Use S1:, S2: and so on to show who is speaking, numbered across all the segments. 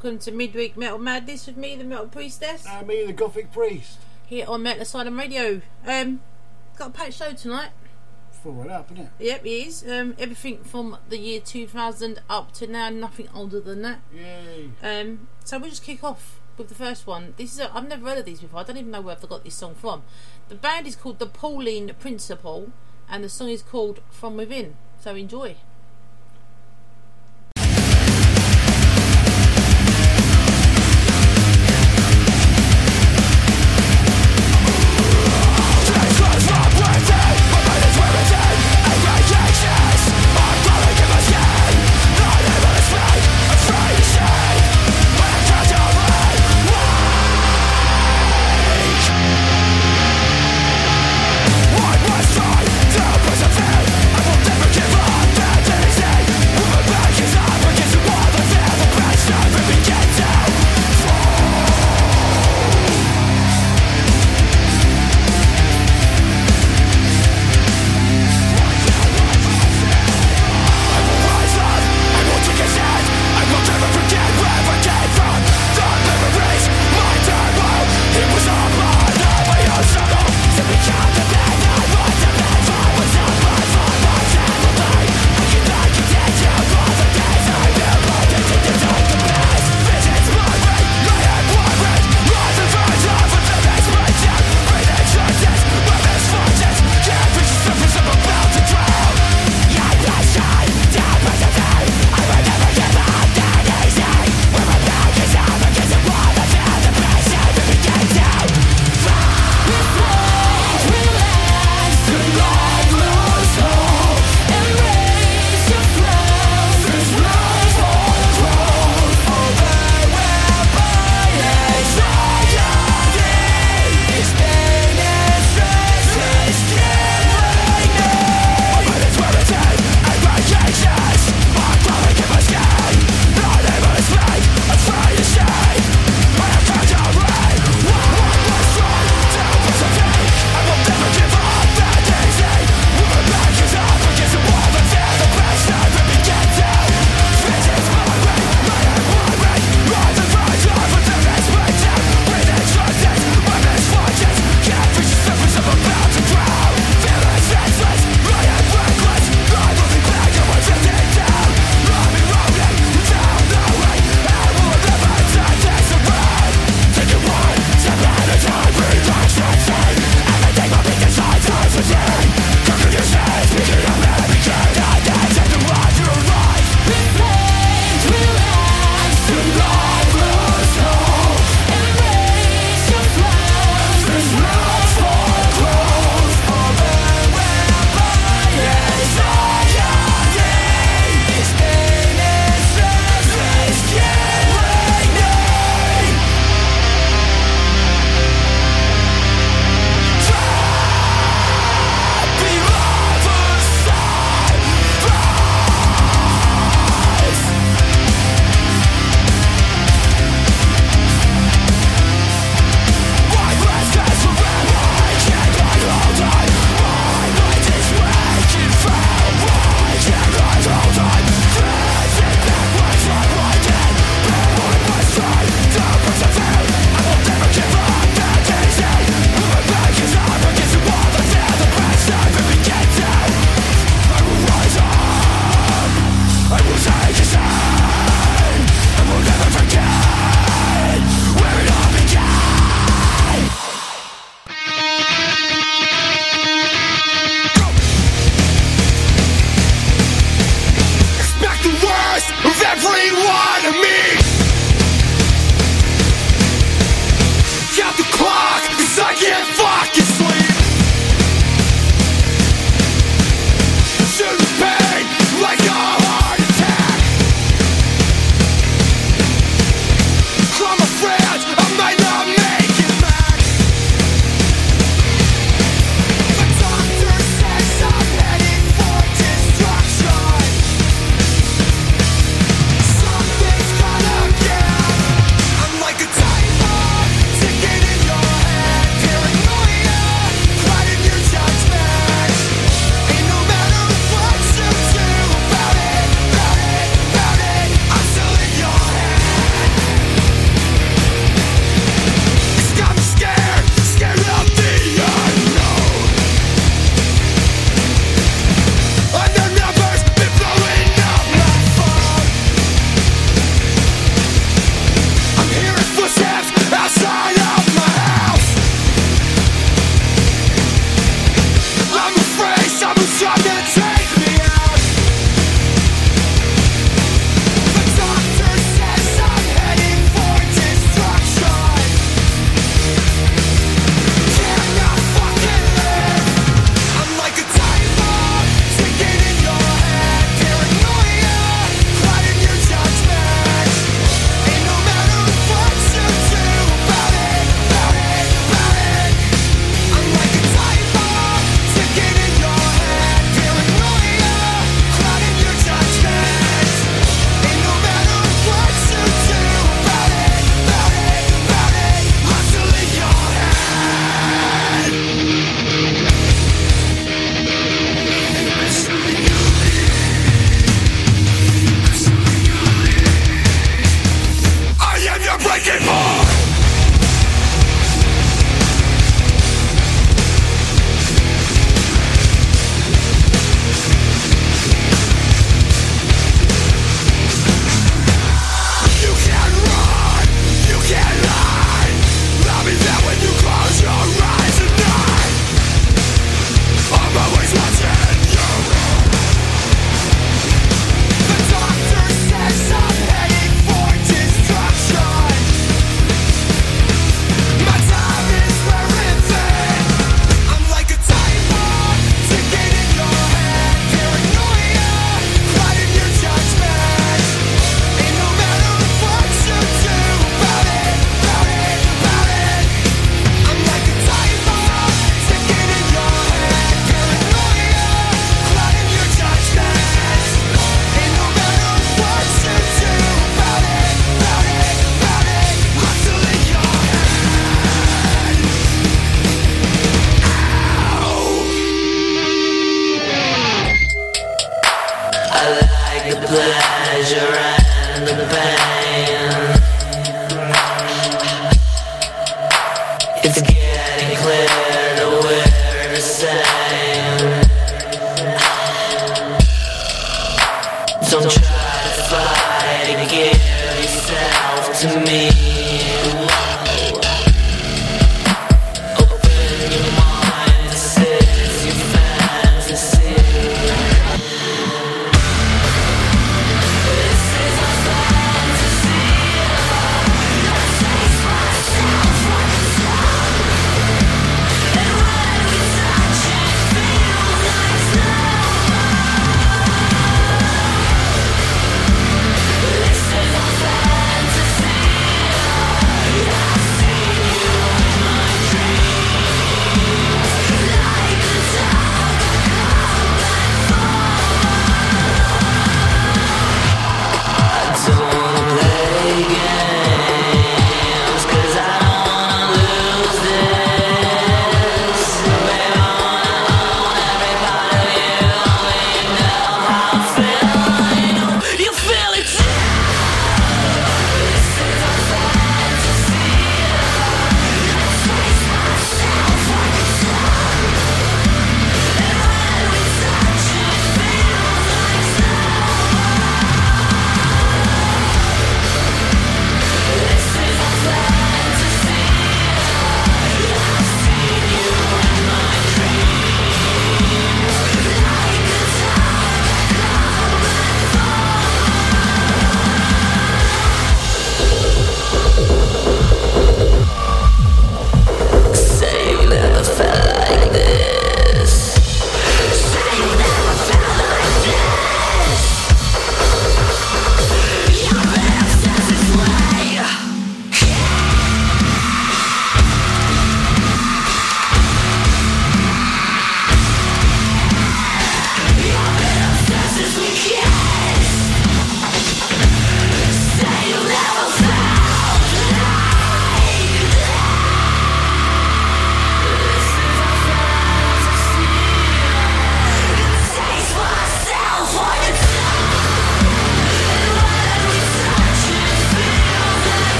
S1: welcome to Midweek Metal Madness with me, the Metal Priestess,
S2: And me, the Gothic Priest.
S1: here on Metal Asylum Radio. Um, got a packed show tonight.
S2: Full right up, isn't it?
S1: Yep, it is. Um, everything from the year 2000 up to now, nothing older than that.
S2: Yay.
S1: Um, so we'll just kick off with the first one. This is a, I've never heard of these before. I don't even know where I've got this song from. The band is called the Pauline Principle, and the song is called From Within. So enjoy.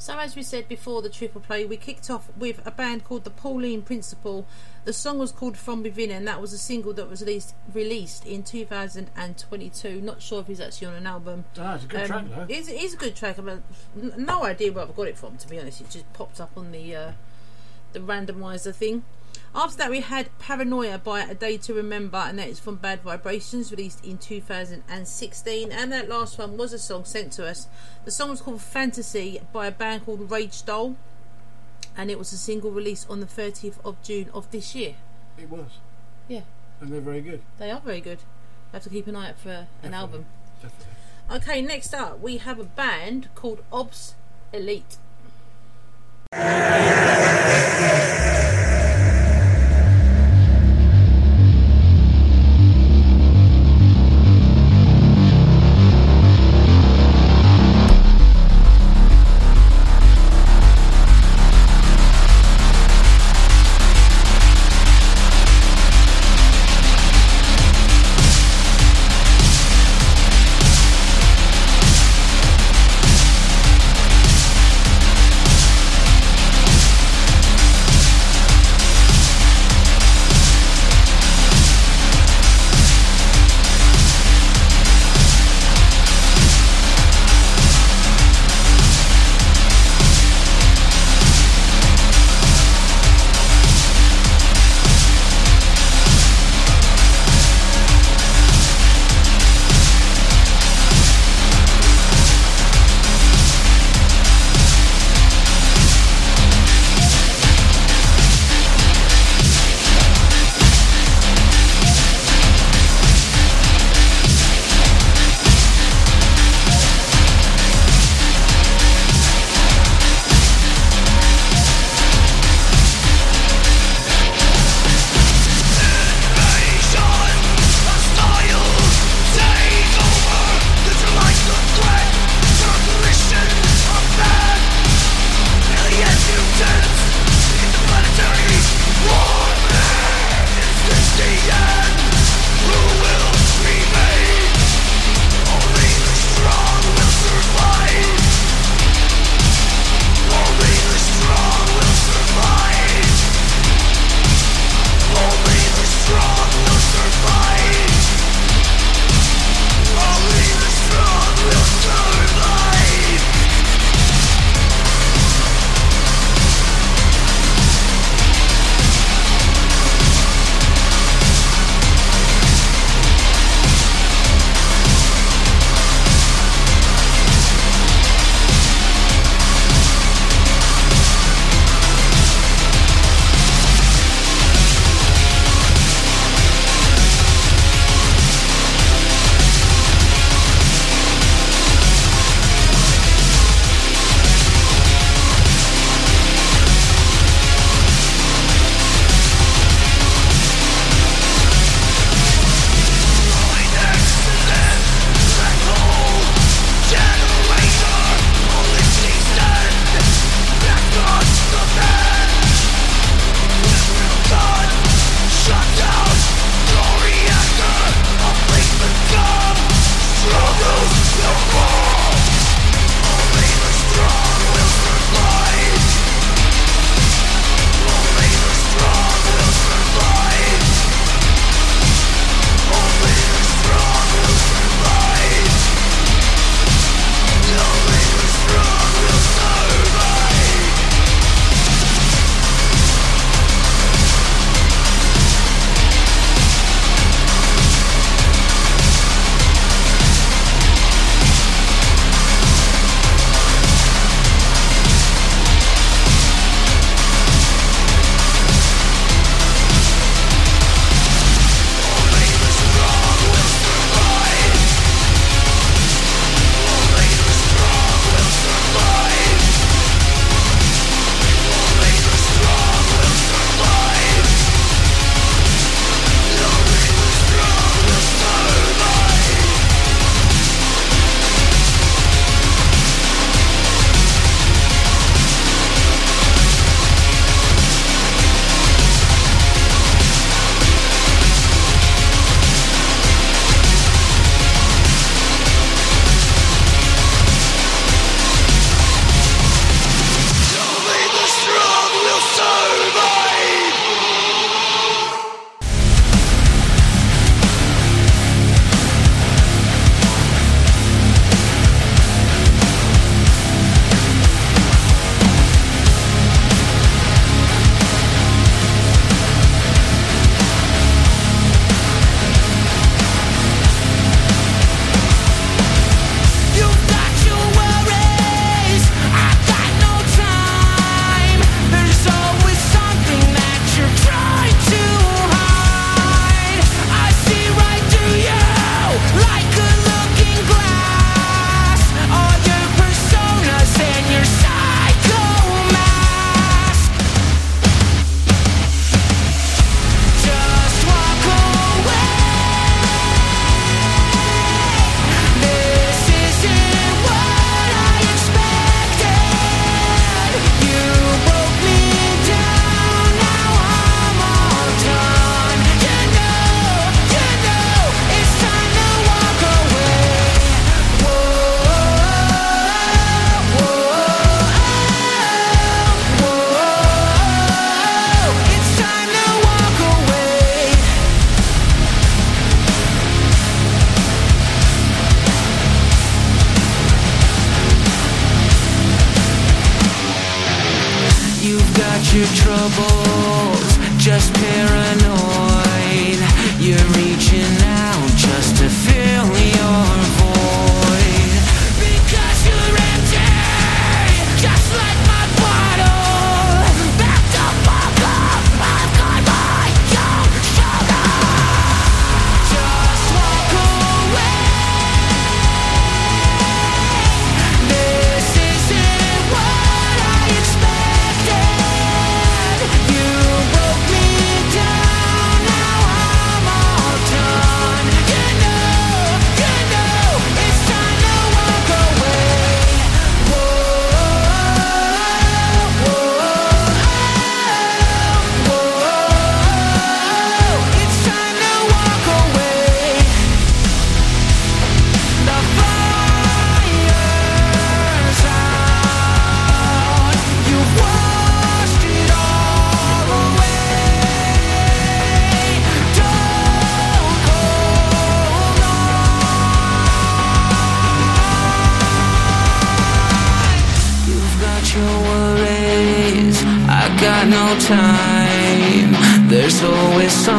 S1: So, as we said before the triple play, we kicked off with a band called the Pauline Principle. The song was called From Within, and that was a single that was released released in 2022. Not sure if he's actually on an album.
S2: Ah, it's a good
S1: Um,
S2: track though.
S1: It is, a good track. I mean, no idea where I've got it from, to be honest. It just popped up on the uh, the randomizer thing. After that, we had Paranoia by A Day to Remember, and that is from Bad Vibrations, released in 2016. And that last one was a song sent to us. The song was called Fantasy by a band called Rage Doll, and it was a single released on the 30th of June of this year.
S2: It was.
S1: Yeah.
S2: And they're very good.
S1: They are very good. I have to keep an eye out for an
S2: Definitely.
S1: album.
S2: Definitely.
S1: Okay, next up we have a band called Obs Elite.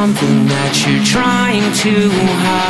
S3: Something that you're trying to hide.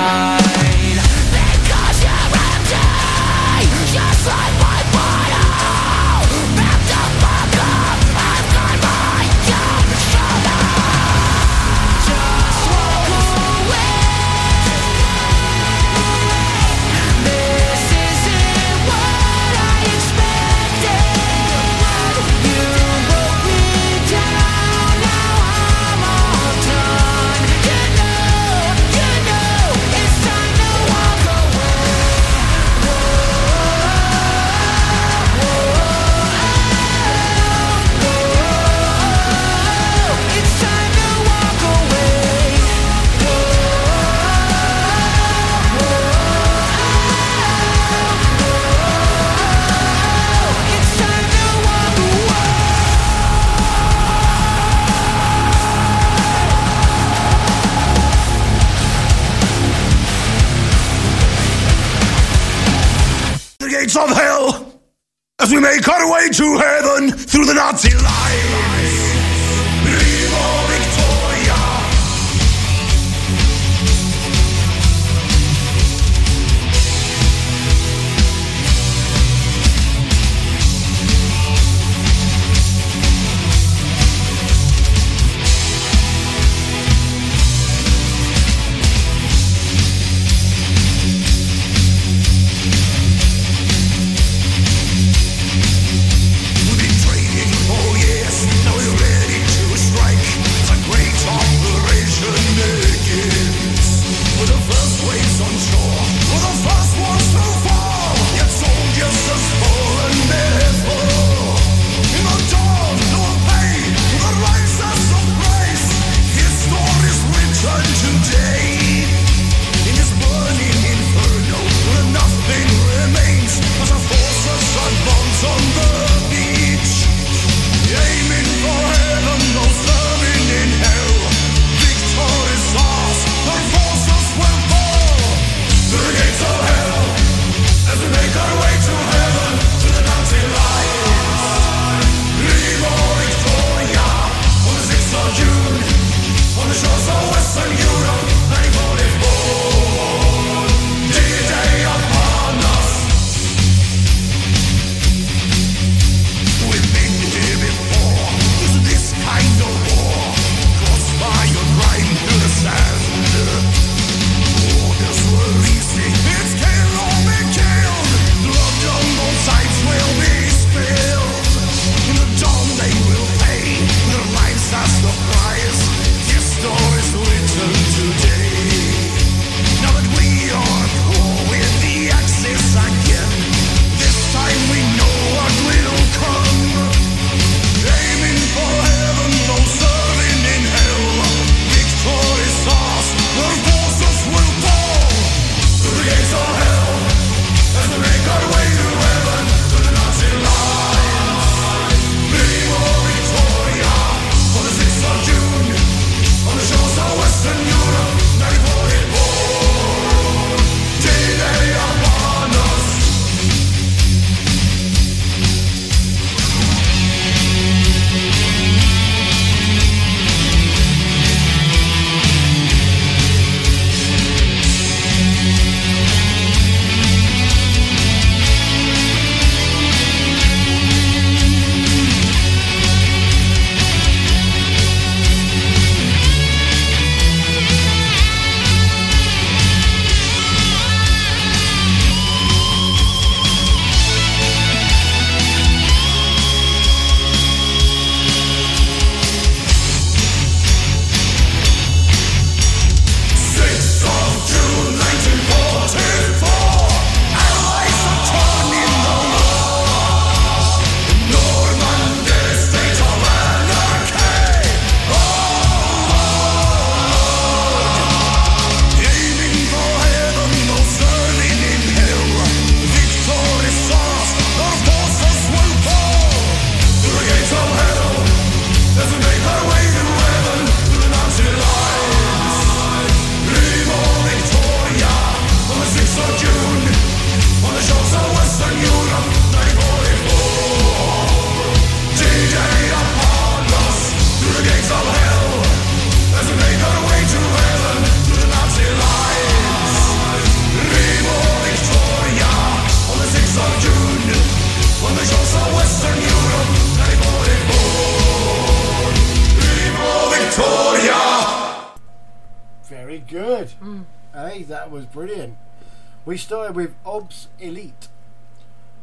S4: We
S2: started with Obs Elite.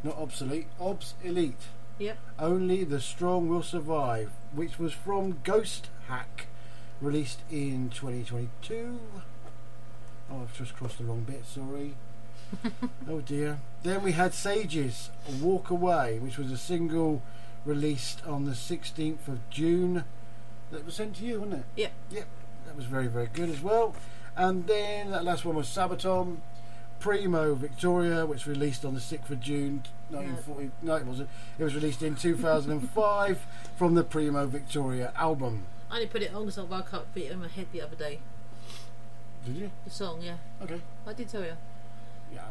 S2: Not obsolete, Obs Elite.
S1: Yep.
S2: Only the Strong Will Survive, which was from Ghost Hack, released in 2022. Oh, I've just crossed the wrong bit, sorry. oh dear. Then we had Sages, Walk Away, which was a single released on the 16th of June. That was sent to you, wasn't it?
S1: Yep.
S2: Yep, that was very, very good as well. And then that last one was Sabaton, Primo Victoria, which released on the 6th of June 1940. No, it wasn't. It was released in 2005 from the Primo Victoria album.
S1: I only put it on because I woke up with it in my head the other day.
S2: Did you?
S1: The song, yeah.
S2: Okay.
S1: I did tell you.
S2: Yeah,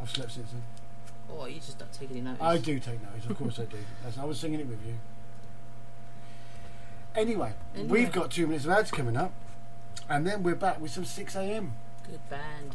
S2: I've slept since then.
S1: Oh, you just don't take any notice.
S2: I do take notice, of course I do. That's, I was singing it with you. Anyway,
S1: Anyway.
S2: we've got two minutes of ads coming up, and then we're back with some Sixx:A.M.
S1: Good band.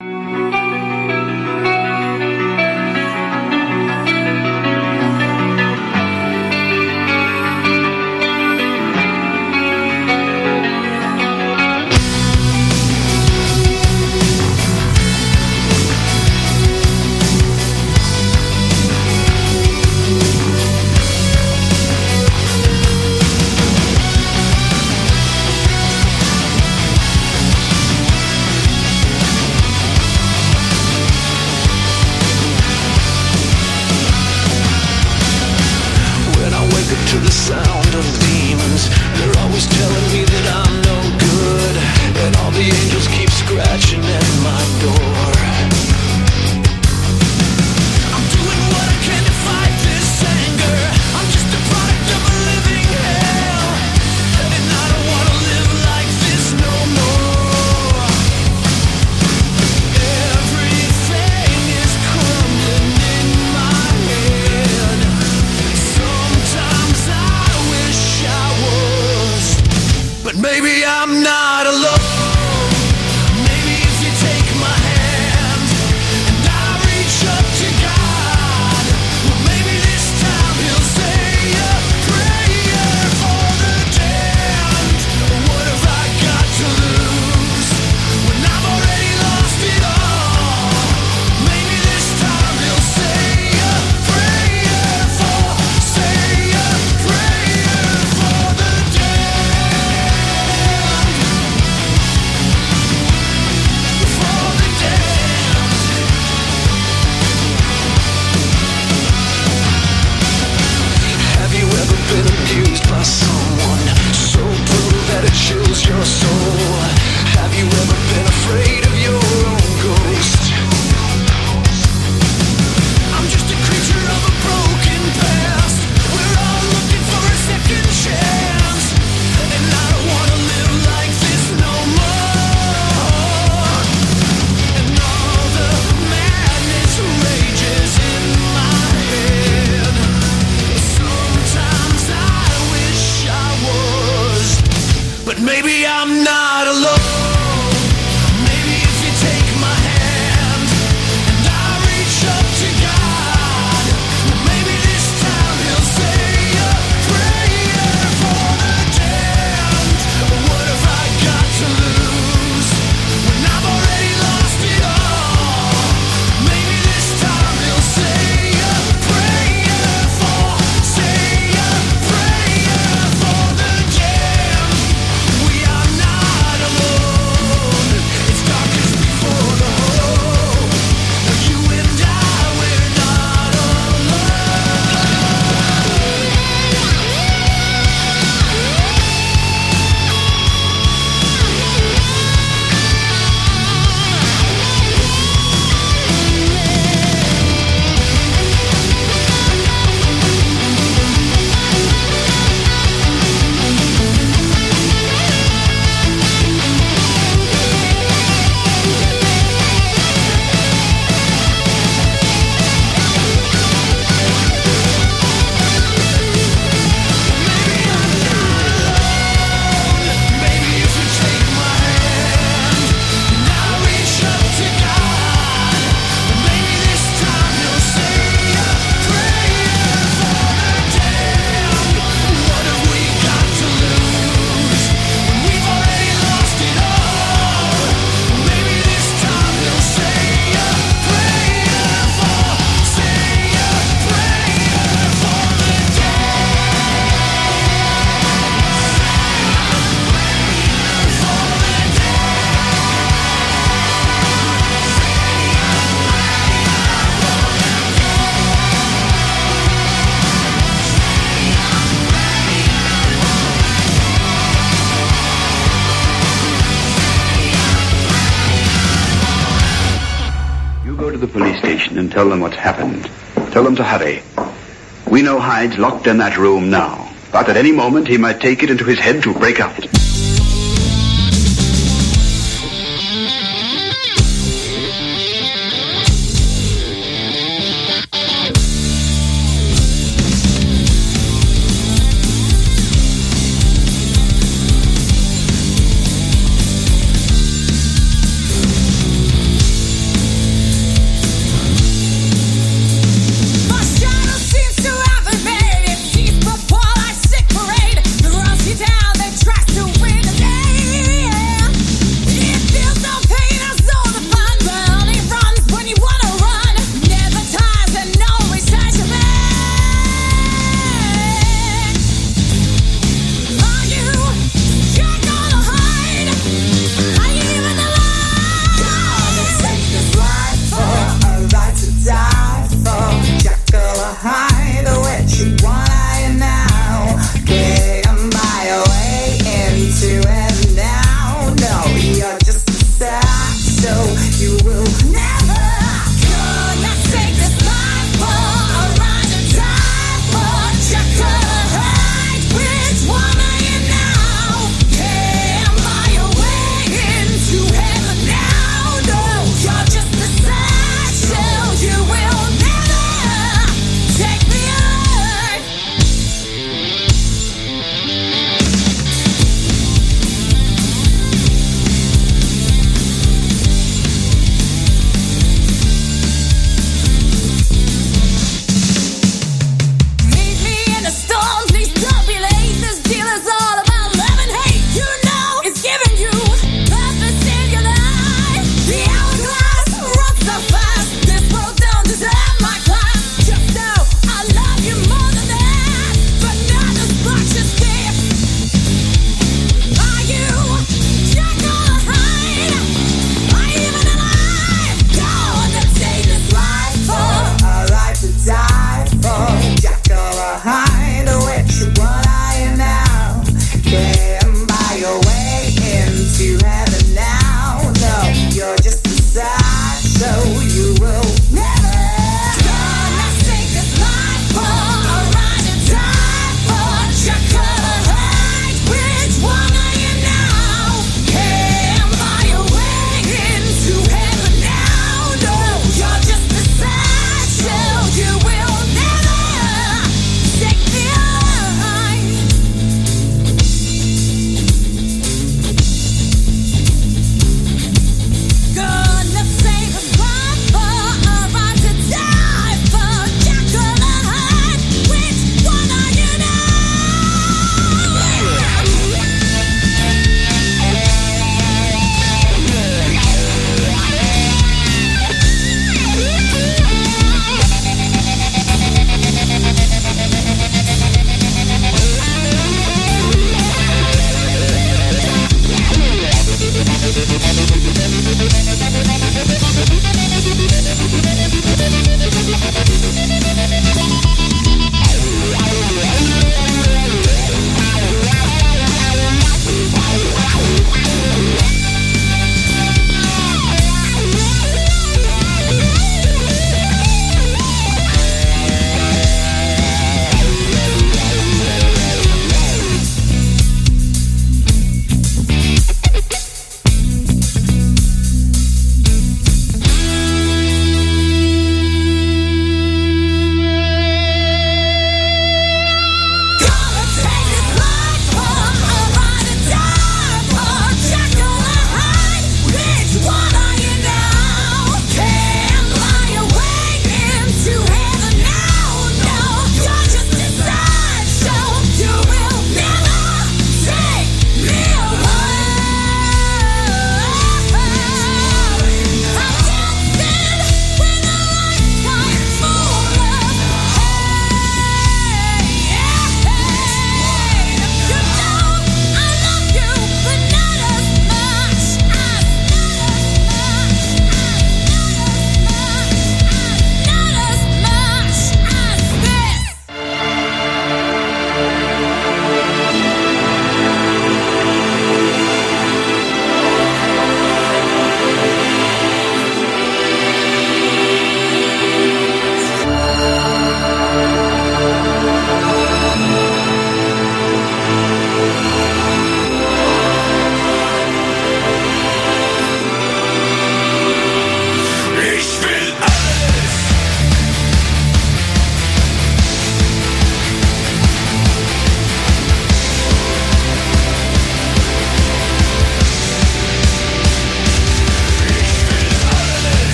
S3: Locked in that room now, but at any moment he might take it into his head to break out.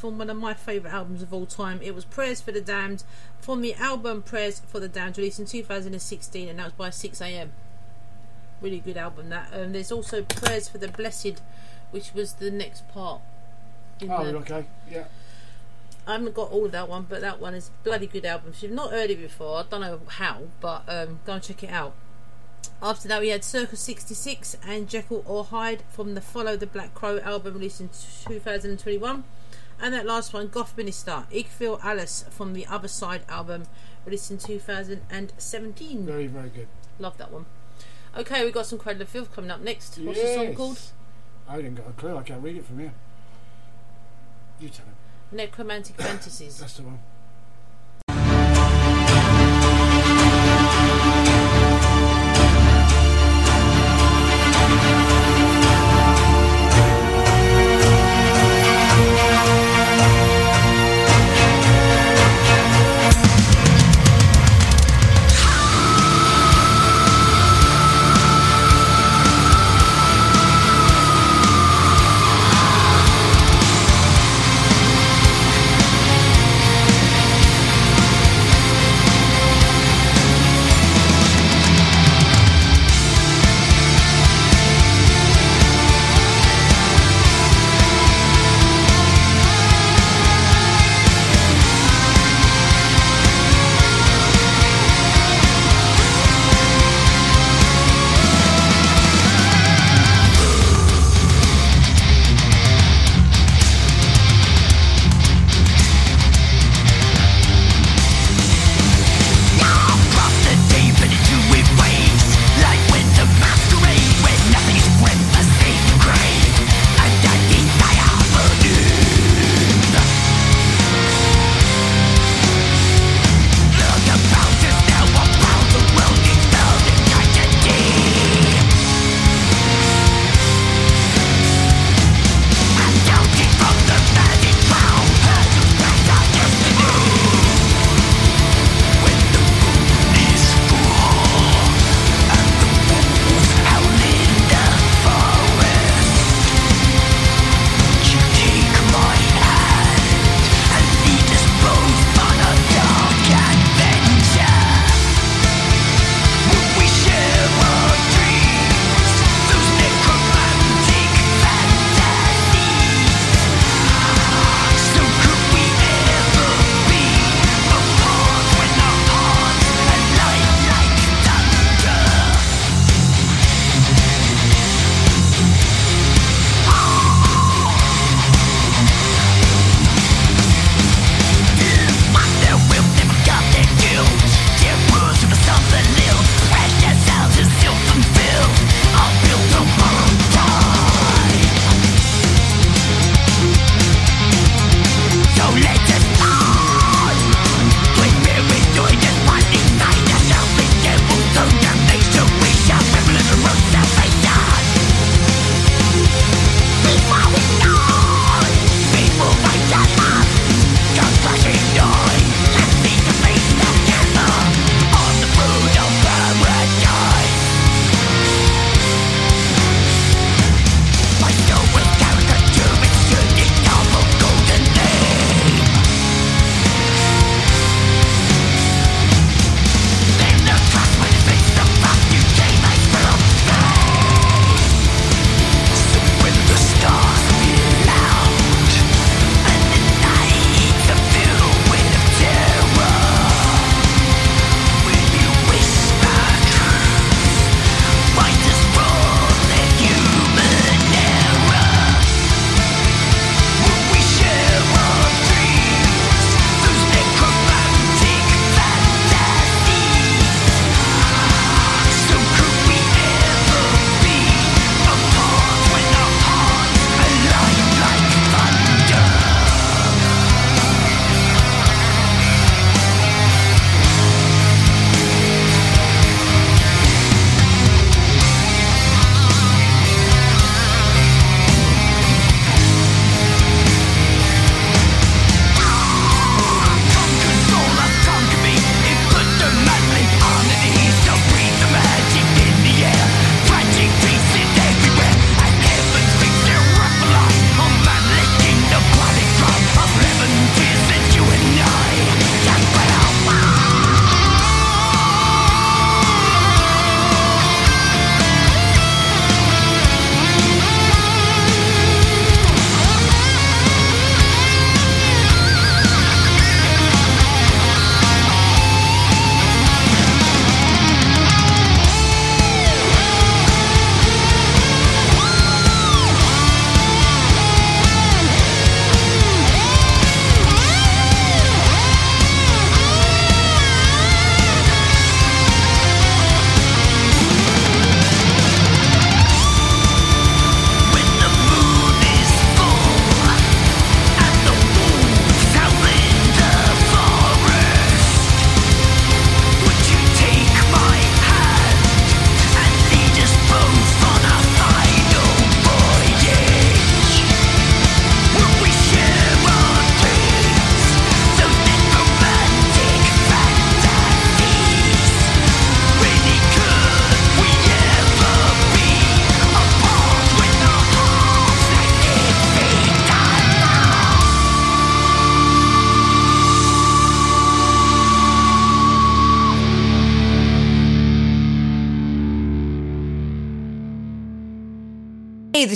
S1: From one of my favourite albums of all time. It was Prayers for the Damned from the album Prayers for the Damned, released in 2016, and that was by Sixx:A.M. Really good album that. Um, there's also Prayers for the Blessed, which was the next part.
S2: Oh,
S1: the-
S2: okay. Yeah.
S1: I haven't got all of that one, but that one is a bloody good album. If you've not heard it before, I don't know how, but um, go and check it out. After that, we had Circle 66 and Jekyll or Hyde from the Follow the Black Crow album released in 2021. And that last one, Gothminister, Igfil Alice from the Other Side album released in 2017.
S2: Very, very good.
S1: Love that one. Okay, we've got some Cradle of Filth coming up next. What's the song called?
S2: I didn't got a clue. I can't read it from here. You tell him.
S1: Necromantic Fantasies.
S2: That's the one.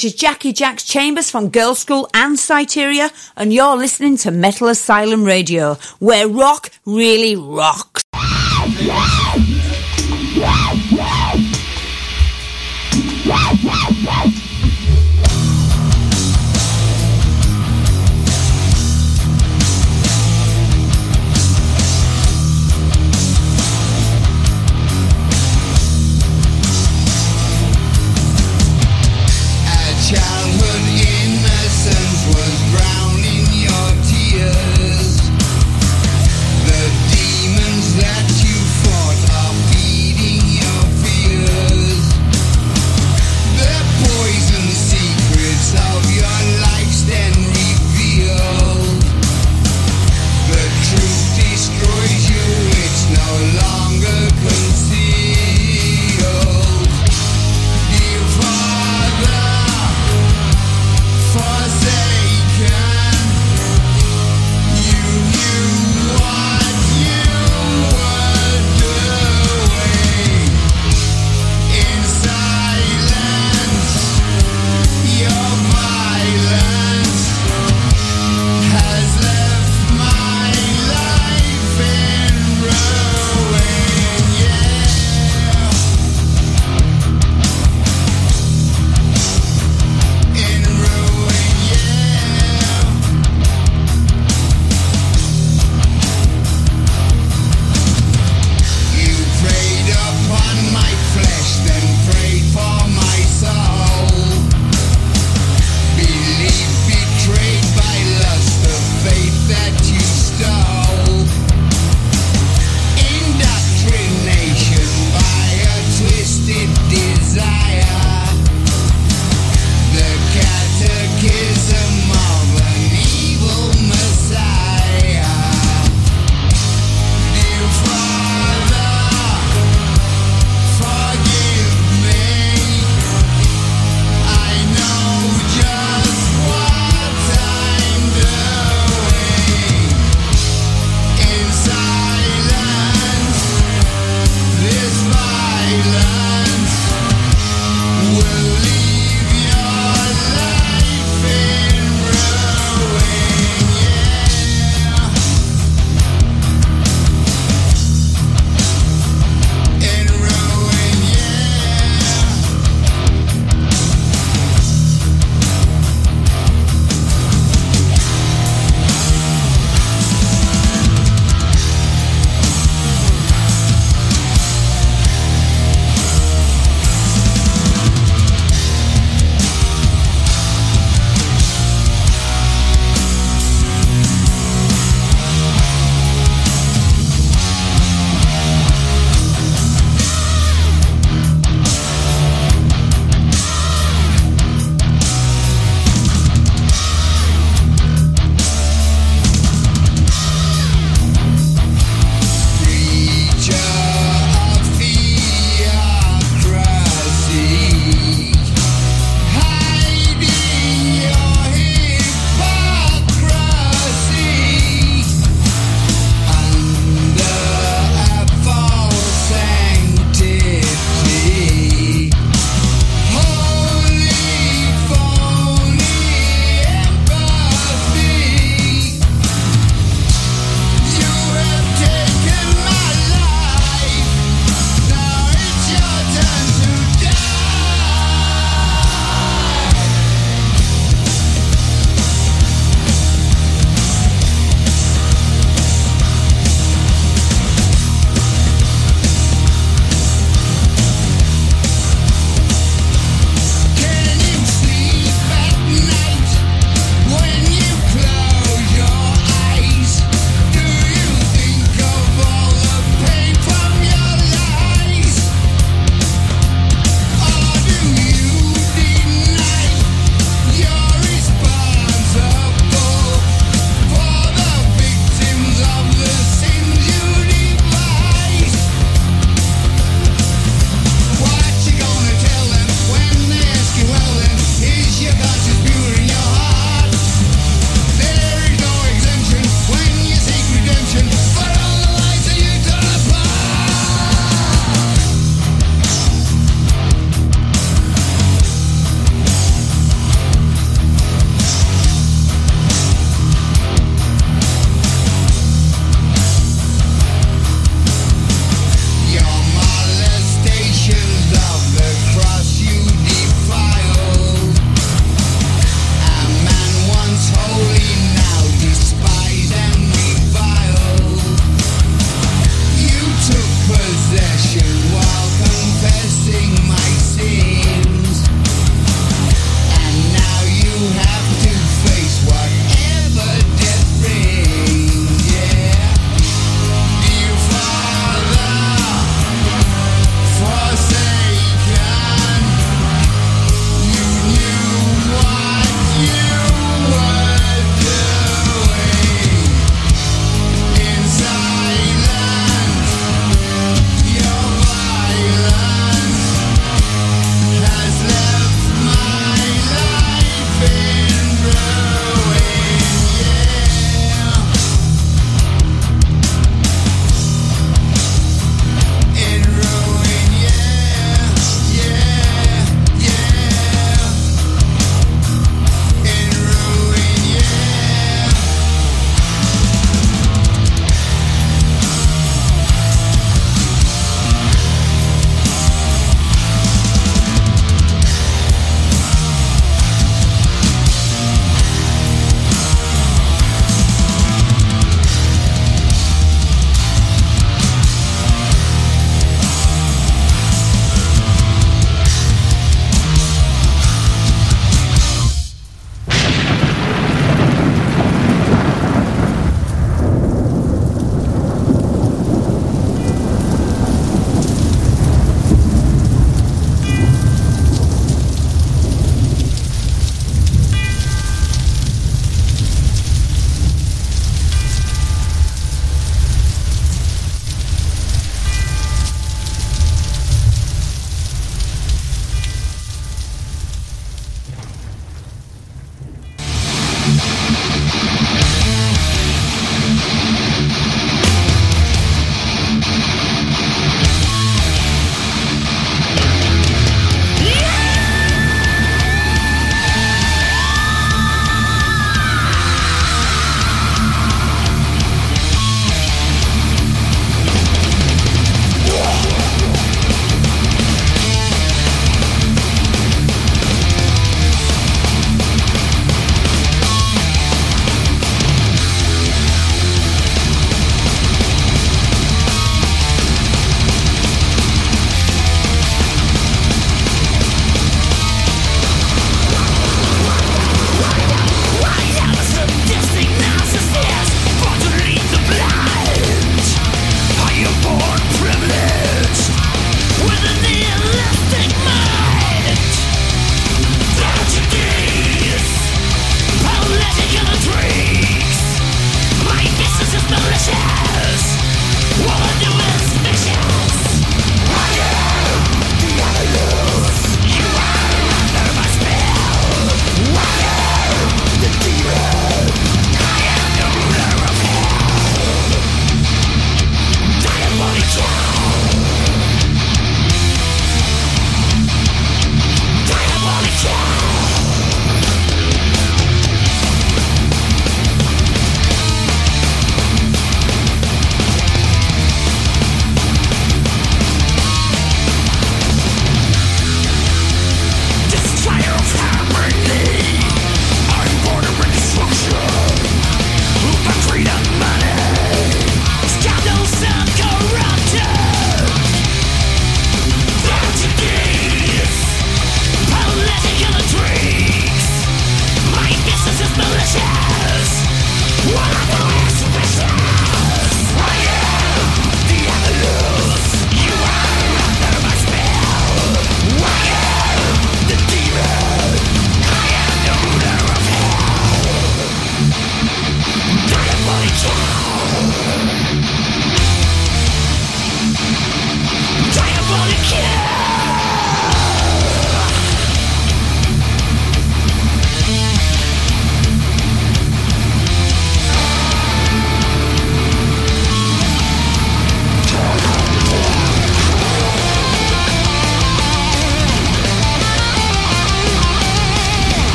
S5: This is Jackie Jacks Chambers from Girlschool and Cyteria, and you're listening to Metal Asylum Radio, where rock really rocks.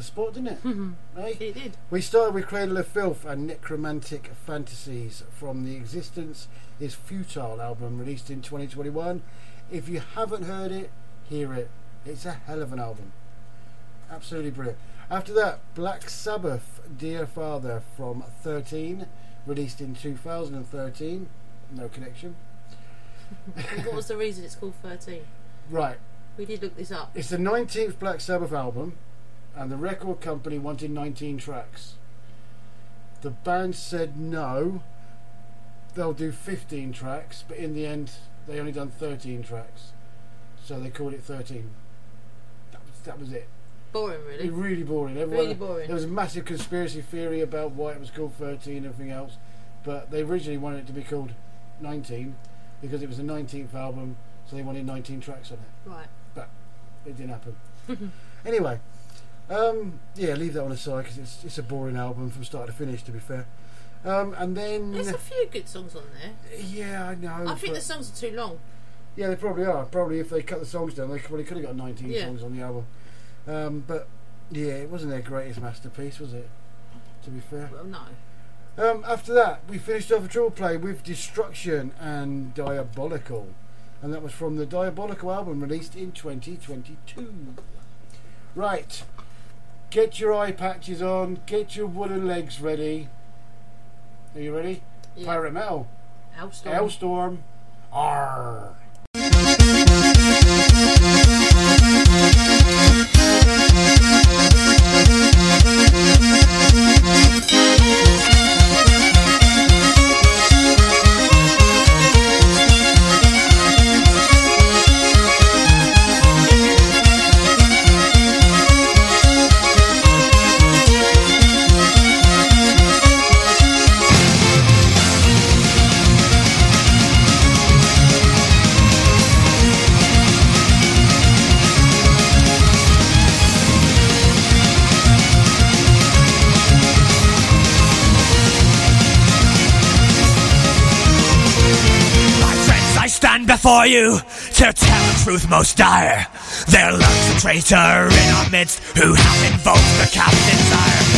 S6: The
S2: spot, didn't it?
S1: Mhm.
S2: Eh?
S1: It did.
S2: We started with Cradle of Filth and Necromantic Fantasies from the Existence is Futile album released in 2021. If you haven't heard it, hear it. It's a hell of an album. Absolutely brilliant. After that, Black Sabbath, Dear Father from 13, released in 2013. No connection.
S1: And what was the reason it's called 13?
S2: Right.
S1: We did look this up.
S2: It's the 19th Black Sabbath album, and the record company wanted 19 tracks. The band said no, they'll do 15 tracks, but in the end, they only done 13 tracks. So they called it 13. That was, that was it.
S1: Boring, really.
S2: It really boring. Everyone,
S1: Really boring.
S2: There was a massive conspiracy theory about why it was called 13 and everything else, but they originally wanted it to be called 19 because it was the 19th album, so they wanted 19 tracks on it.
S1: Right.
S2: But it didn't happen. Anyway, um, yeah, leave that one aside because it's it's a boring album from start to finish. To be fair, um, and then
S1: There's a few good songs on there.
S2: yeah, I know.
S1: I think the songs are too long.
S2: yeah, they probably are. Probably if they cut the songs down, they probably could have got 19
S1: Yeah.
S2: songs on the album. Um, but yeah, it wasn't their greatest masterpiece, was it? To be fair.
S1: Well, no.
S2: Um, after that, we finished off a triple play with Destruction and Diabolical. And that was from the Diabolical album released in 2022. Right. Get your eye patches on, get your wooden legs ready. Are you ready?
S1: Yeah.
S2: Pirate Metal.
S1: Alestorm.
S2: Alestorm. Arr.
S7: You to tell the truth most dire. There lurks a traitor in our midst who hath invoked the captain's ire.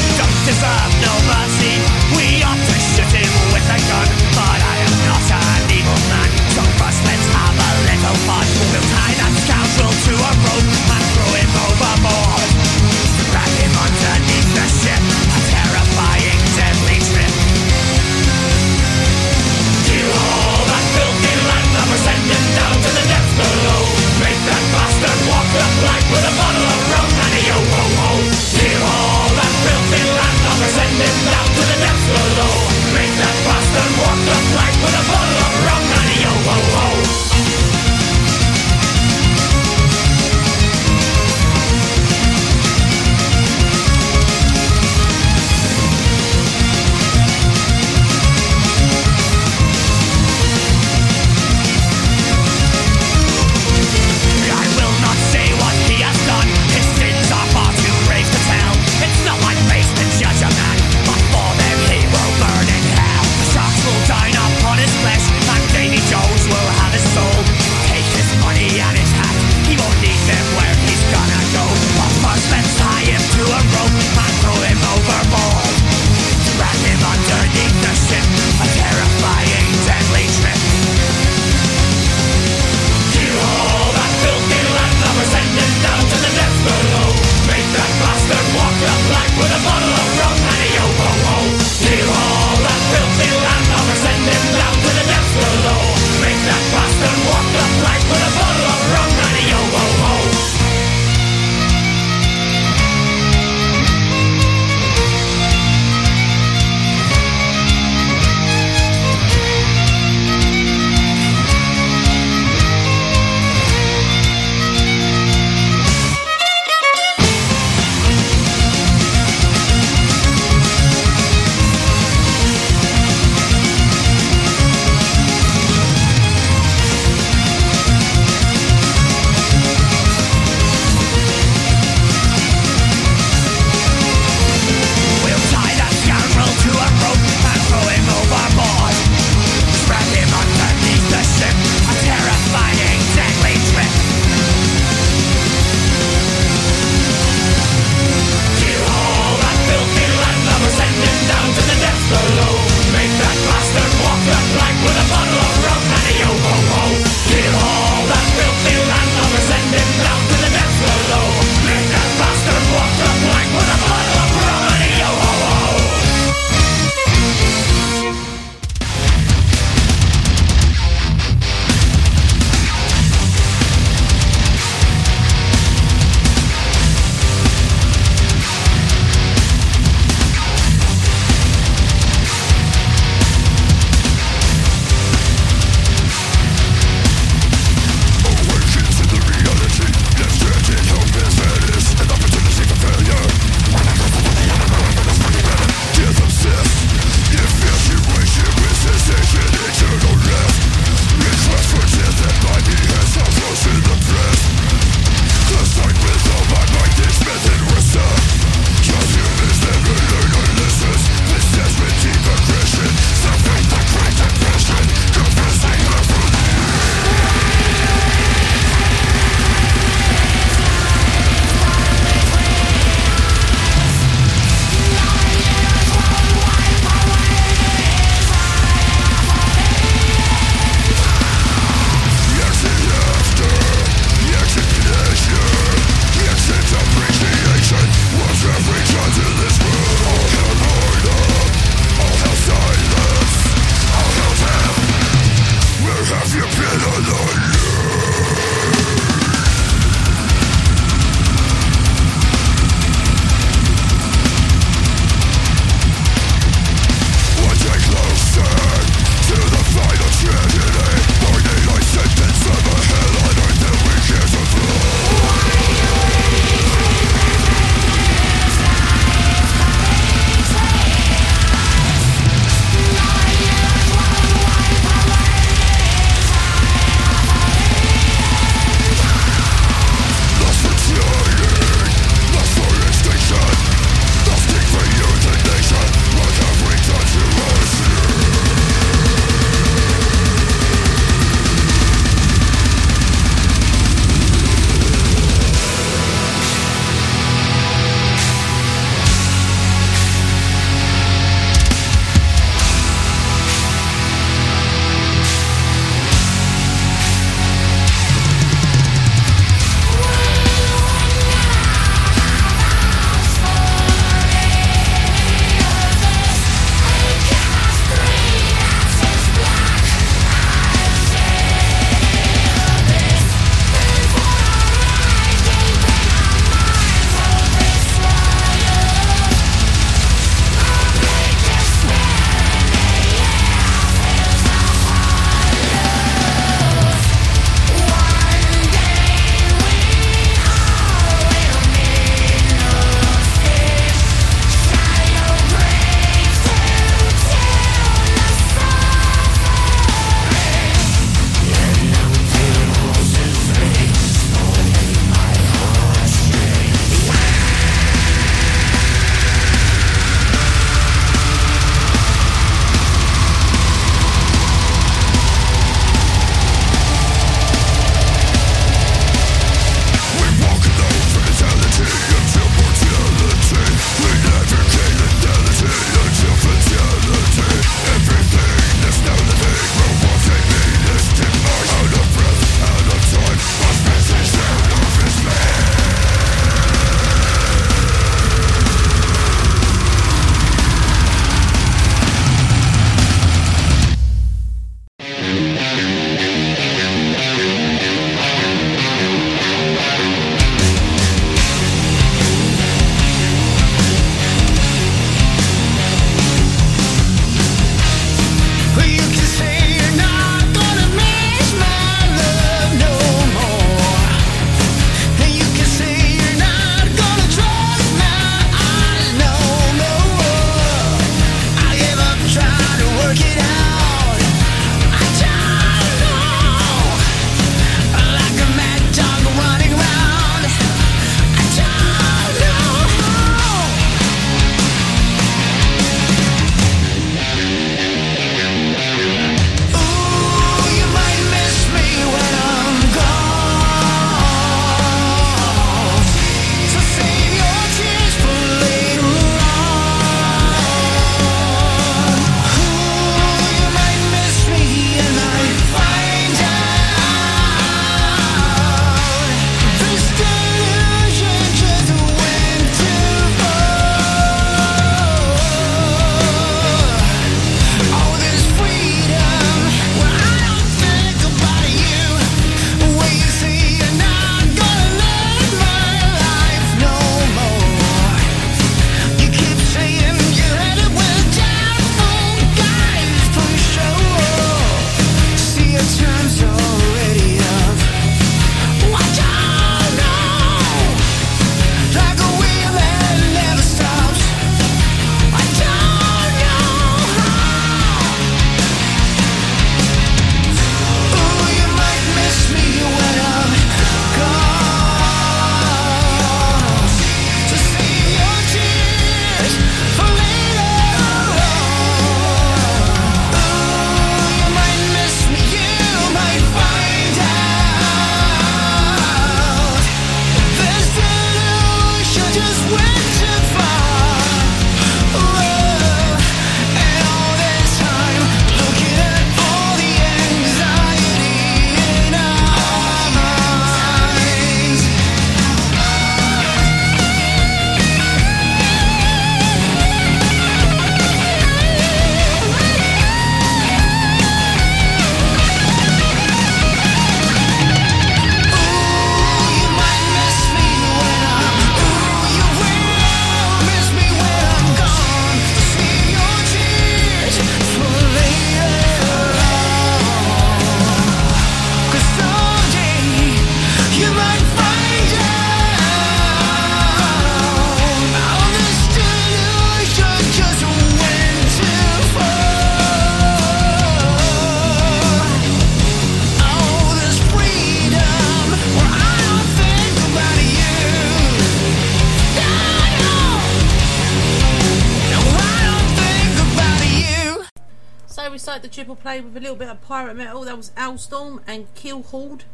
S1: pirate metal. That was Alestorm and Keelhauled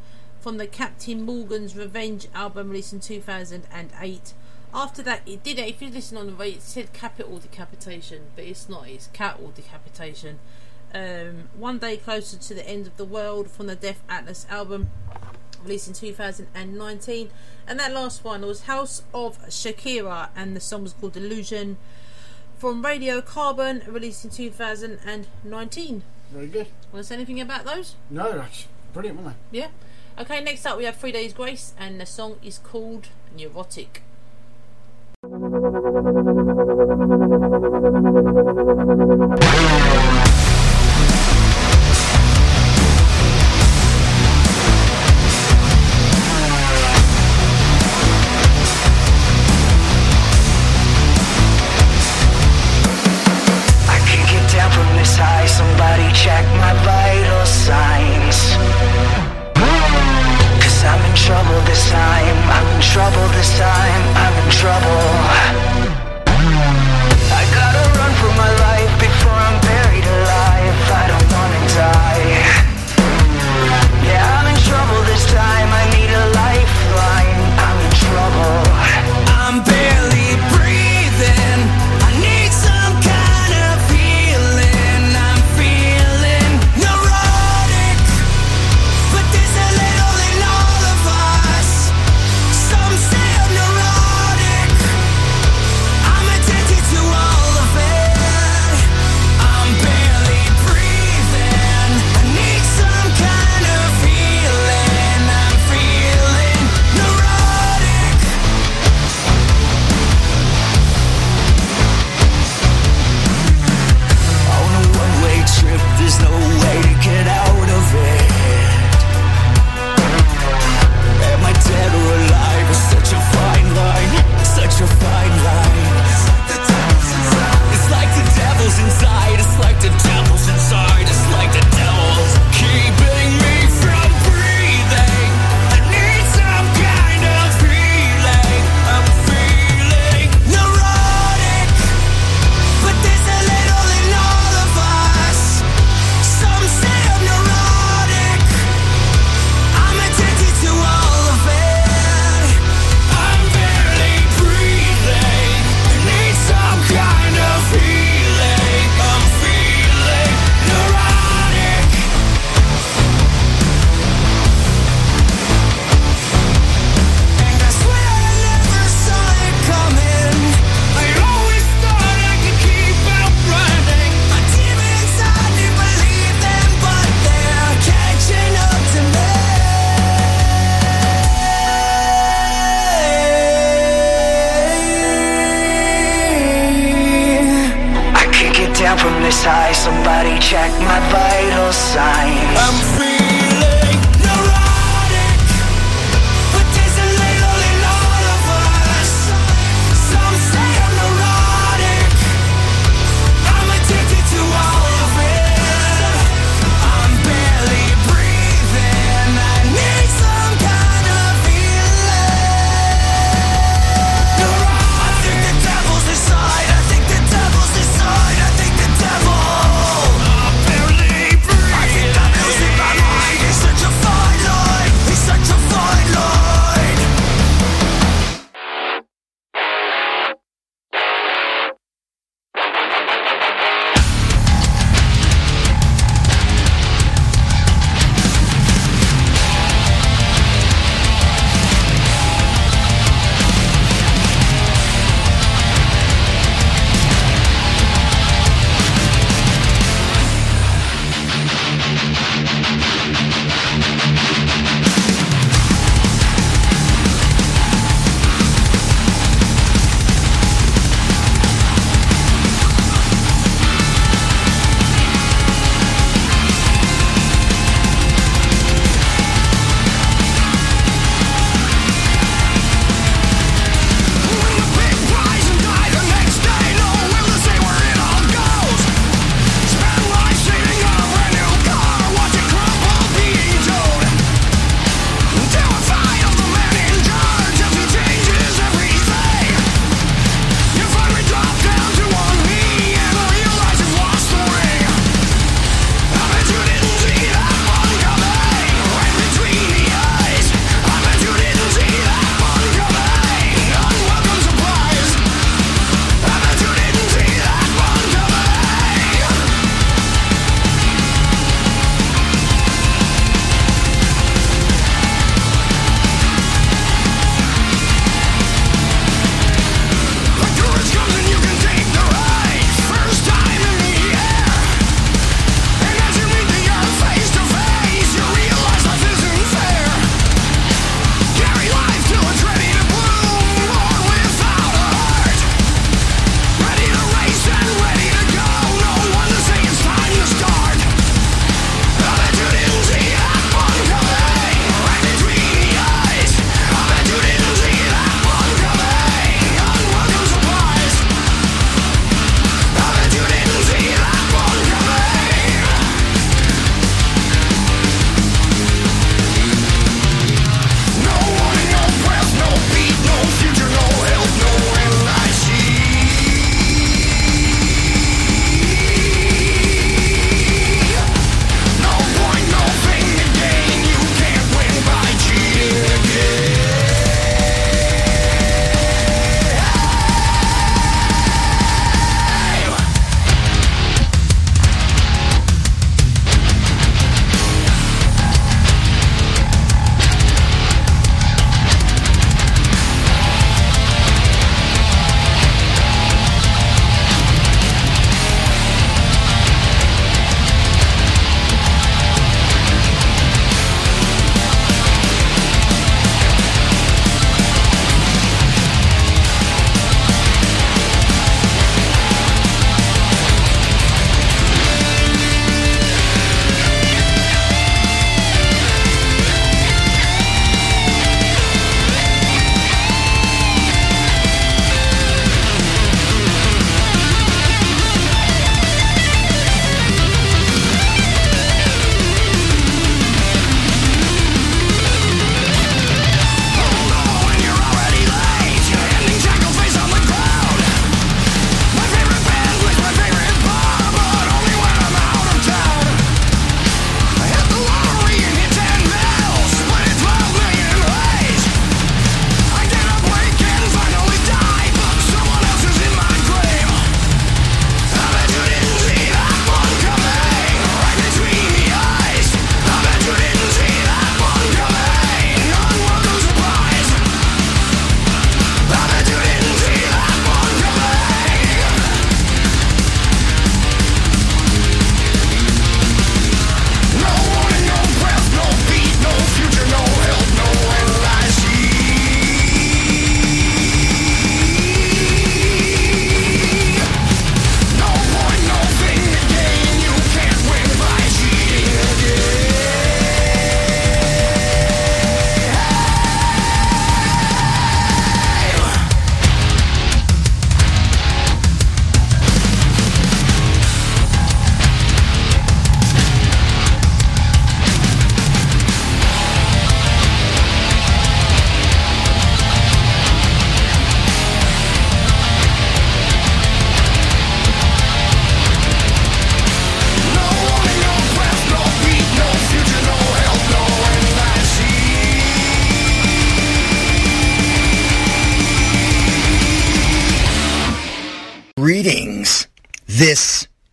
S1: from the Captain Morgan's Revenge album released in 2008. After that, it did it. If you listen on the way, it said capital decapitation, but it's not. It's cattle decapitation. Um, One Day Closer to the End of the World from the Death Atlas album released in 2019. And that last one was House of Shakira, and the song was called Delusion from Radio Carbon, released in 2019.
S2: Very good.
S1: Was there anything about those?
S2: No, that's brilliant, weren't they?
S1: Yeah. Okay, next up we have Three Days Grace, and the song is called
S3: Neurotic.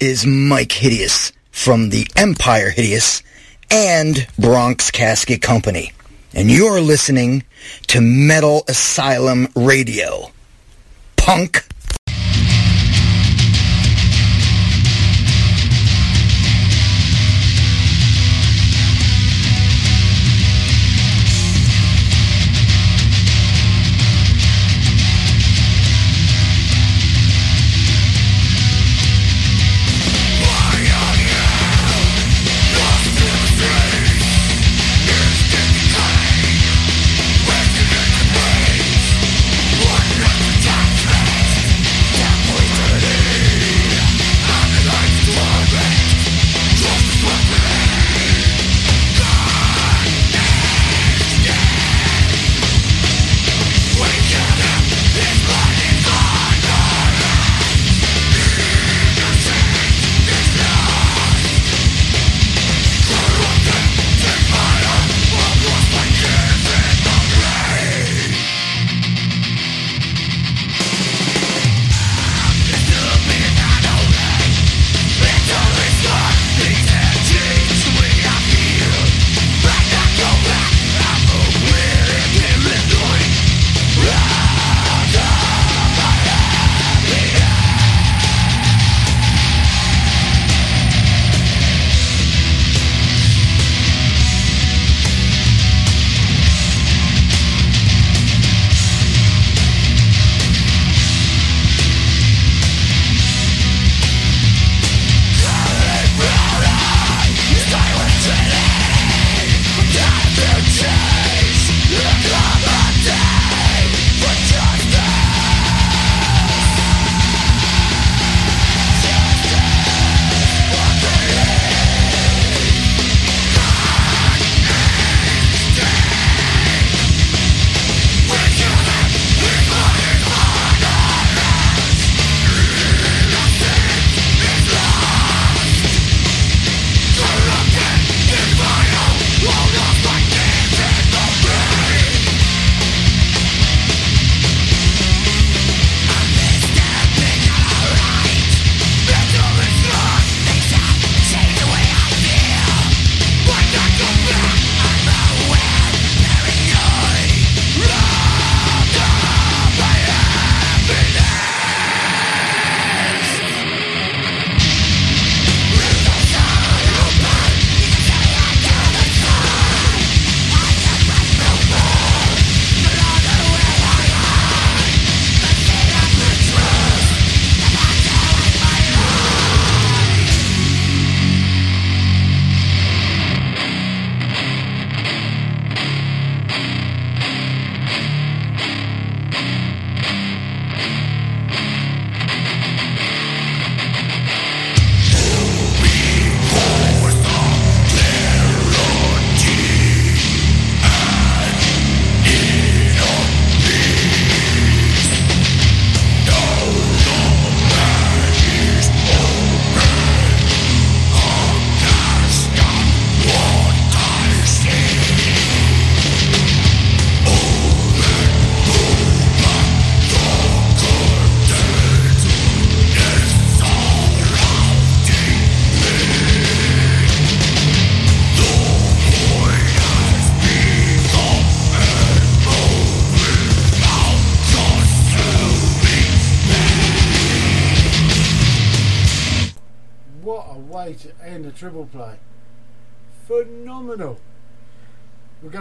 S7: Is Mike Hideous from the Empire Hideous and Bronx Casket Company. And you're listening to Metal Asylum Radio. Punk.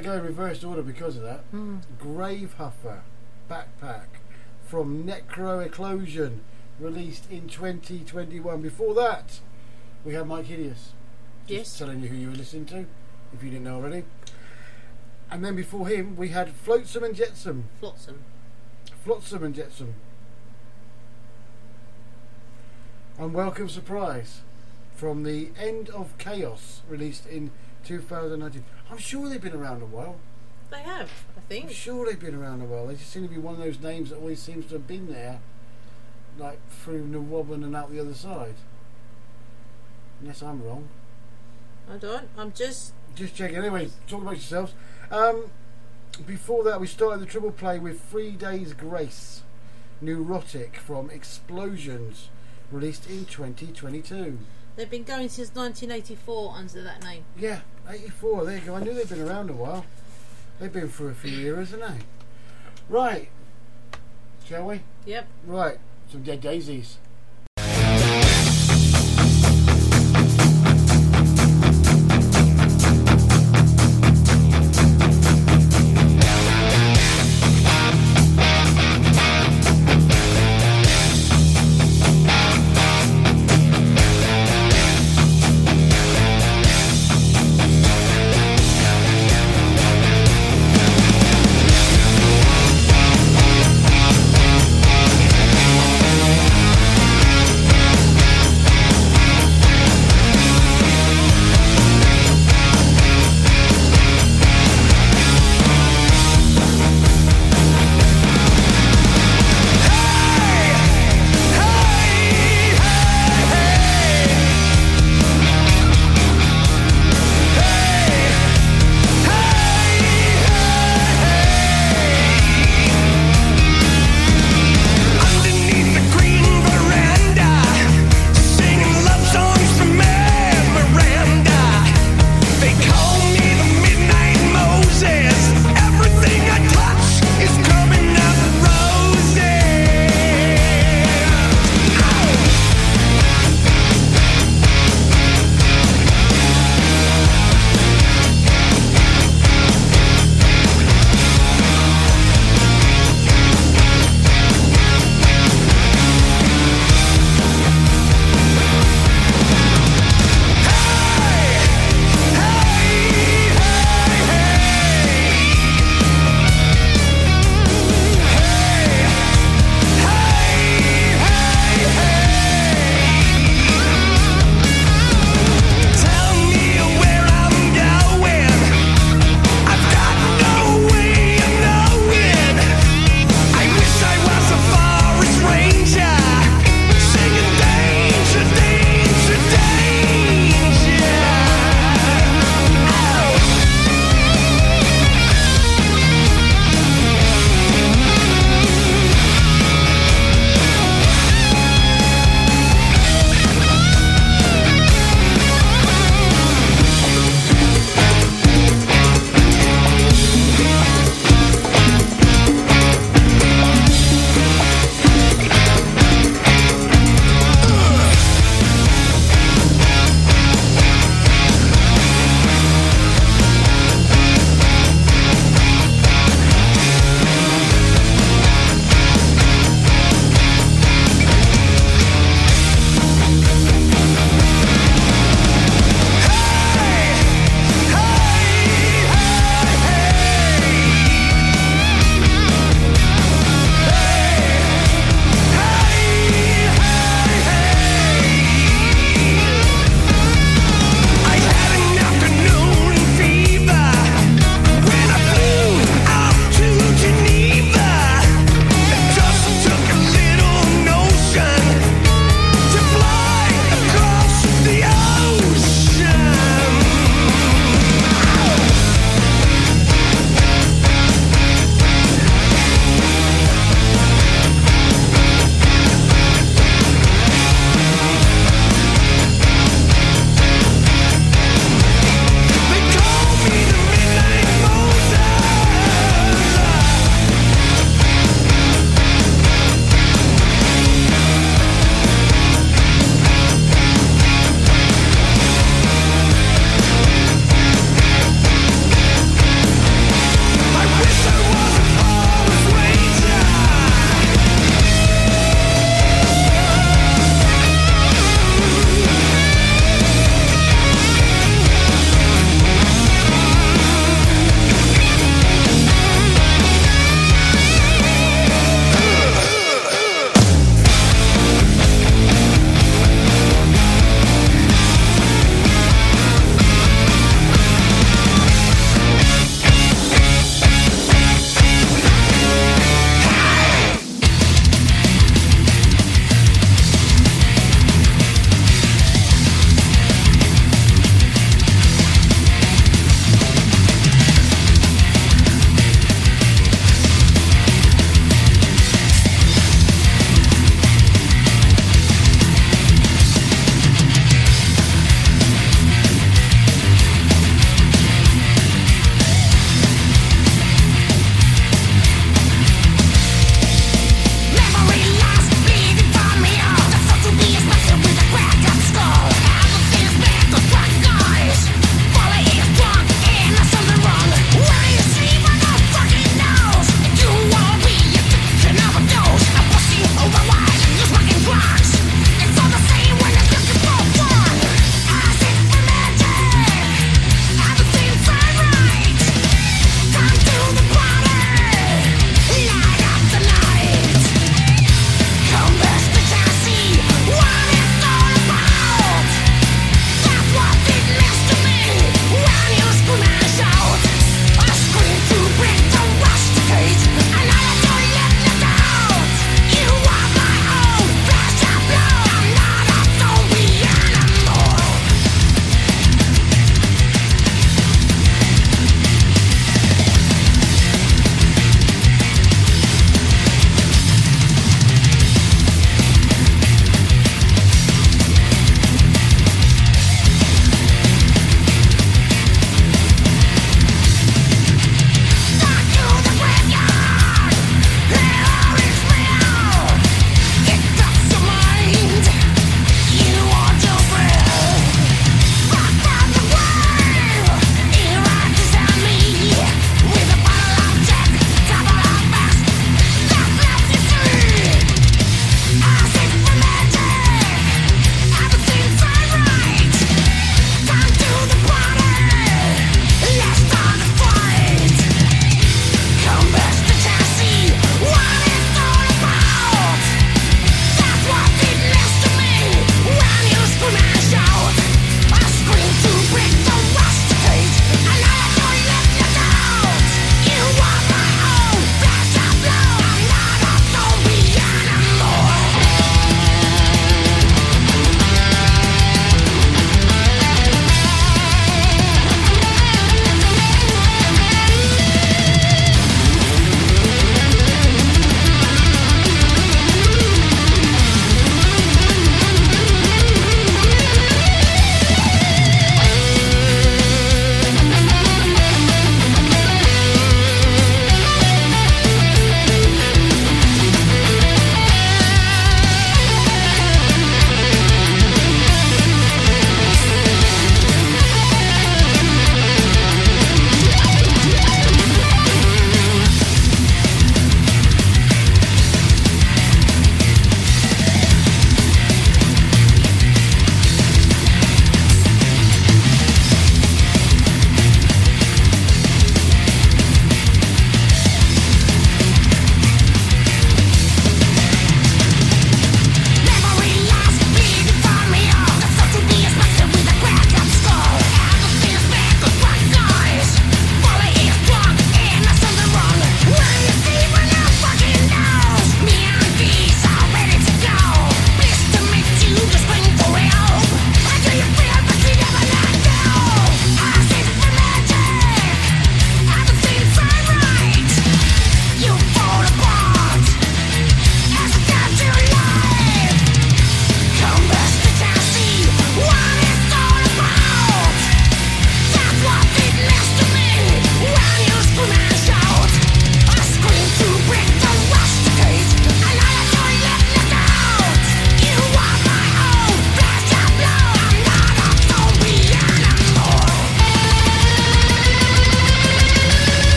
S2: To go in reverse order because of that.
S1: Hmm.
S2: Grave Huffer Backpack from Necro Eclosion, released in 2021. Before that, we had Mike Hideous. Just
S1: Yes.
S2: telling you who you were listening to, if you didn't know already. And then before him, we had Flotsam and Jetsam.
S1: Flotsam.
S2: Flotsam and Jetsam. And Welcome Surprise from the End of Chaos, released in 2019. I'm sure they've been around a while.
S1: They have, I think.
S2: I'm sure they've been around a while. They just seem to be one of those names that always seems to have been there, like through Nawaban and out the other side. Unless I'm wrong.
S1: I don't. I'm just.
S2: Just checking. Anyway, talk about yourselves. Um, before that, we started the triple play with Three Days Grace, Neurotic from Explosions, released in 2022.
S1: They've been going since 1984 under that name.
S2: Yeah, 84. There you go. I knew they'd been around a while. They've been for a few eras, haven't they? Right. Shall we?
S1: Yep.
S2: Right. Some dead daisies.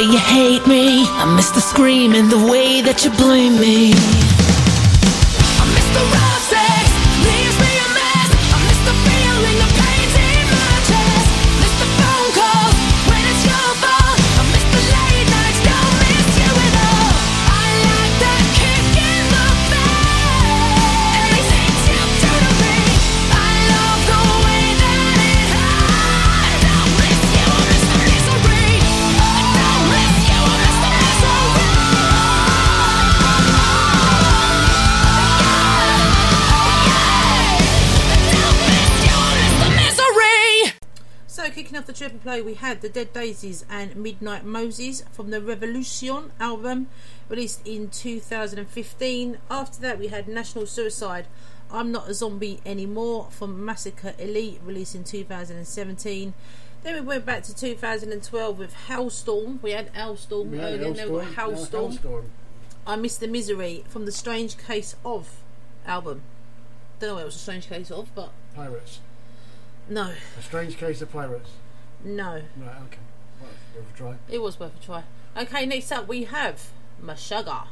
S6: Way you hate me. I miss the scream and the way that you blame me.
S1: Play, we had The Dead Daisies and Midnight Moses from the Revolution album, released in 2015. After that, we had National Suicide. I'm Not a Zombie Anymore from Massacre Elite, released in 2017. Then we went back to 2012 with Halestorm. We had Alestorm
S2: Yeah,
S1: earlier, now we've got Halestorm.
S2: Halestorm. Halestorm.
S1: I Miss the Misery from the Strange Case of album. Don't know what it was a strange case of, but
S2: Pirates.
S1: no,
S2: A strange case of pirates.
S1: No,
S2: Right, okay. Well, worth a try.
S1: it was worth a try. Okay, next up we have Meshuggah.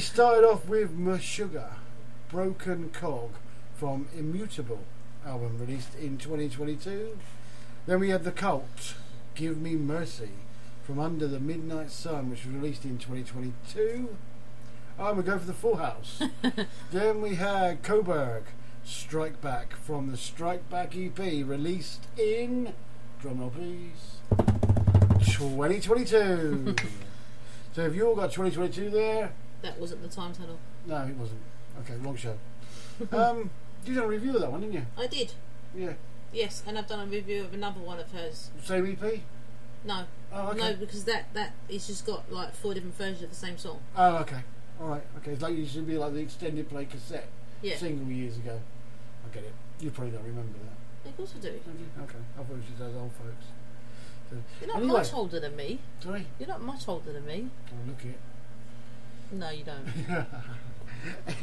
S2: We started off with Meshuggah, Broken Cog, from Immutable album released in 2022. Then we had The Cult, Give Me Mercy, from Under the Midnight Sun, which was released in 2022. Oh, we go for the Full House. then we had Coburg, Strike Back, from the Strike Back EP, released in, drumroll please, 2022. so have you all got 2022 there?
S1: That wasn't the time tunnel.
S2: No, it wasn't. Okay, wrong show. um, you did a review of that one, didn't you?
S1: I did.
S2: Yeah.
S1: Yes, and I've done a review of another one of hers.
S2: Same EP?
S1: No.
S2: Oh, okay.
S1: No, because that that it's just got like four different versions of the same song.
S2: Oh, okay. All right. Okay. It's like it should be like the extended play cassette
S1: Yeah.
S2: single years ago. I get it. You probably don't remember that.
S1: Of course I do.
S2: Okay. I thought it was just those old folks. So,
S1: You're not
S2: anyway,
S1: much older than me.
S2: Sorry.
S1: You're not much older than me.
S2: Oh, look it.
S1: No, you don't.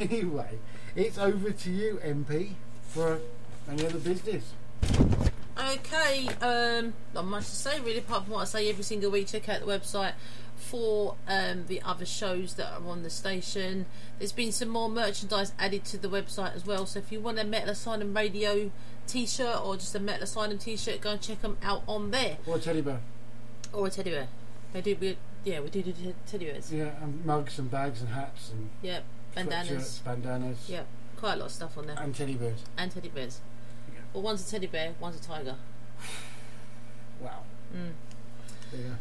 S2: anyway, it's over to you, MP, for any other business.
S1: Okay, um, not much to say really, apart from what I say every single week. Check out the website for um, the other shows that are on the station. There's been some more merchandise added to the website as well. So if you want a Metal Asylum Radio T-shirt or just a Metal Asylum T-shirt, go and check them out on there.
S2: Or a teddy bear.
S1: Or a teddy bear. They do. Yeah, we do do bears.
S2: Yeah, and mugs and bags and hats and
S1: Yep, bandanas.
S2: bandanas.
S1: Yep, quite a lot of stuff on there.
S2: And teddy bears.
S1: And teddy bears. Well, one's a teddy bear, one's a tiger.
S2: Wow.
S1: Mm.
S2: There you go. What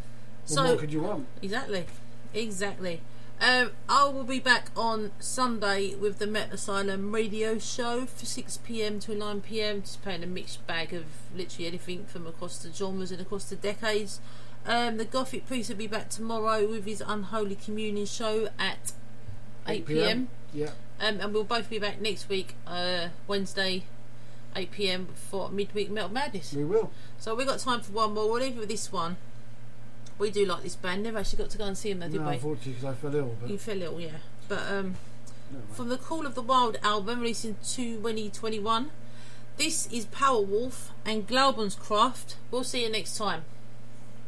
S1: So-
S2: more could you want?
S1: Exactly, exactly. Um, I will be back on Sunday with the Met Asylum radio show for 6 pm to 9 pm, just playing a mixed bag of literally anything from across the genres and across the decades. Um, the Gothic Priest will be back tomorrow with his Unholy Communion show at 8 pm.
S2: Yeah.
S1: Um, and we'll both be back next week, uh, Wednesday, 8 pm for midweek Metal Madness.
S2: We will.
S1: So we've got time for one more. We'll leave it with this one. We do like this band. Never actually got to go and see them though, did
S2: No,
S1: we?
S2: unfortunately, because I fell ill. But
S1: You fell ill, yeah. But um,
S2: mind.
S1: from the Call of the Wild album released in 2021, this is Powerwolf and Glaubenskraft. We'll see you next time.